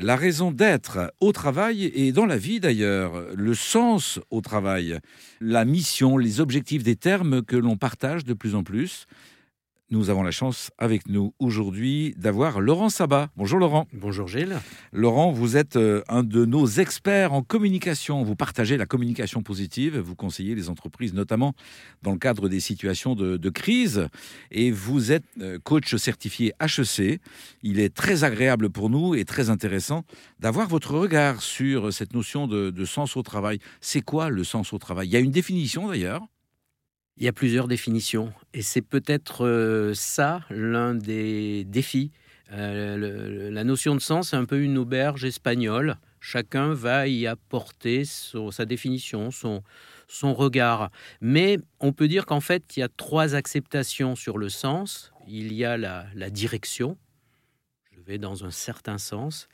la raison d'être au travail et dans la vie d'ailleurs, le sens au travail, la mission, les objectifs des termes que l'on partage de plus en plus. Nous avons la chance avec nous aujourd'hui d'avoir Laurent Sabat. Bonjour Laurent. Bonjour Gilles. Laurent, vous êtes euh, un de nos experts en communication. Vous partagez la communication positive, vous conseillez les entreprises notamment dans le cadre des situations de, crise et vous êtes euh, coach certifié HEC. Il est très agréable pour nous et très intéressant d'avoir votre regard sur cette notion de, de sens au travail. C'est quoi le sens au travail? Il y a une définition d'ailleurs il y a plusieurs définitions et c'est peut-être euh, ça l'un des défis. Euh, la notion de sens, c'est un peu une auberge espagnole. Chacun va y apporter sa définition, son, regard. Mais on peut dire qu'en fait, il y a trois acceptations sur le sens. Il y a la, direction, je vais dans un certain sens.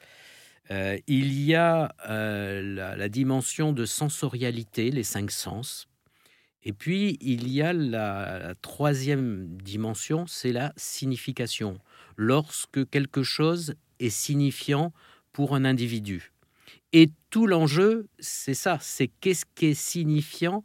Euh, il y a la, dimension de sensorialité, les cinq sens. Et puis, il y a la, troisième dimension, c'est la signification. Lorsque quelque chose est signifiant pour un individu. Et tout l'enjeu, c'est ça, c'est qu'est-ce qui est signifiant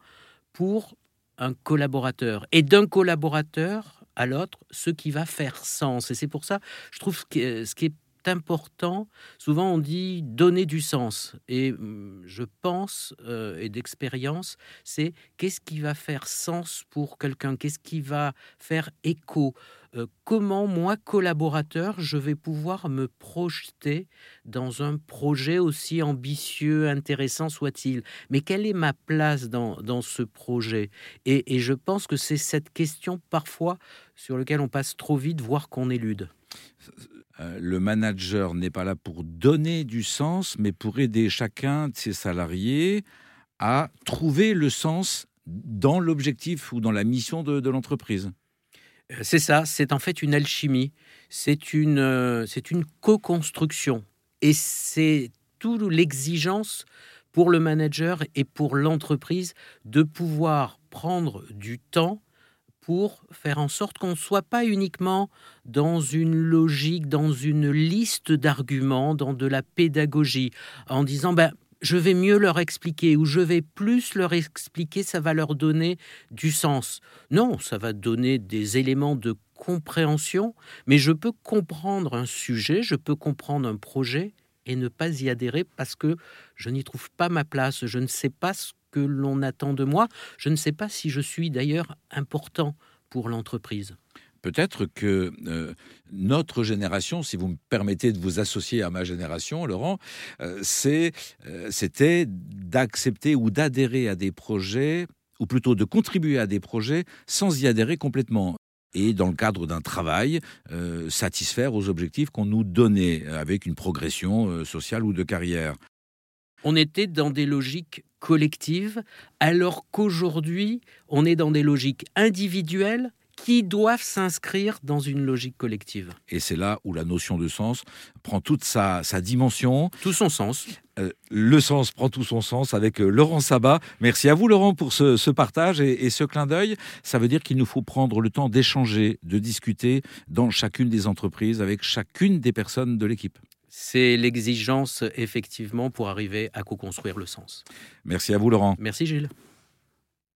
pour un collaborateur. Et d'un collaborateur à l'autre, ce qui va faire sens. Et c'est pour ça, je trouve que ce qui est important. Souvent, on dit donner du sens. Et mm, je pense, euh, et d'expérience, c'est qu'est-ce qui va faire sens pour quelqu'un? Qu'est-ce qui va faire écho? Euh, Comment, moi, collaborateur, je vais pouvoir me projeter dans un projet aussi ambitieux, intéressant soit-il? Mais quelle est ma place dans, dans ce projet? Et, et je pense que c'est cette question, parfois, sur laquelle on passe trop vite, voire qu'on élude. Euh, le manager n'est pas là pour donner du sens, mais pour aider chacun de ses salariés à trouver le sens dans l'objectif ou dans la mission de, l'entreprise. Euh, c'est ça, c'est en fait une alchimie, c'est une, euh, c'est une co-construction. Et c'est toute l'exigence pour le manager et pour l'entreprise de pouvoir prendre du temps pour faire en sorte qu'on ne soit pas uniquement dans une logique, dans une liste d'arguments, dans de la pédagogie, en disant ben, je vais mieux leur expliquer ou je vais plus leur expliquer, ça va leur donner du sens. Non, ça va donner des éléments de compréhension, mais je peux comprendre un sujet, je peux comprendre un projet et ne pas y adhérer parce que je n'y trouve pas ma place, je ne sais pas ce que l'on attend de moi. Je ne sais pas si je suis d'ailleurs important pour l'entreprise. Peut-être que euh, notre génération, si vous me permettez de vous associer à ma génération, Laurent, euh, euh, c'était d'accepter ou d'adhérer à des projets, ou plutôt de contribuer à des projets sans y adhérer complètement et dans le cadre d'un travail, satisfaire aux objectifs qu'on nous donnait avec une progression sociale ou de carrière. On était dans des logiques collectives, alors qu'aujourd'hui, on est dans des logiques individuelles qui doivent s'inscrire dans une logique collective. Et c'est là où la notion de sens prend toute sa, dimension. Tout son sens. Euh, le sens prend tout son sens avec euh, Laurent Sabat. Merci à vous Laurent pour ce, partage et, et, ce clin d'œil. Ça veut dire qu'il nous faut prendre le temps d'échanger, de discuter dans chacune des entreprises avec chacune des personnes de l'équipe. C'est l'exigence, effectivement, pour arriver à co-construire le sens. Merci à vous, Laurent. Merci, Gilles.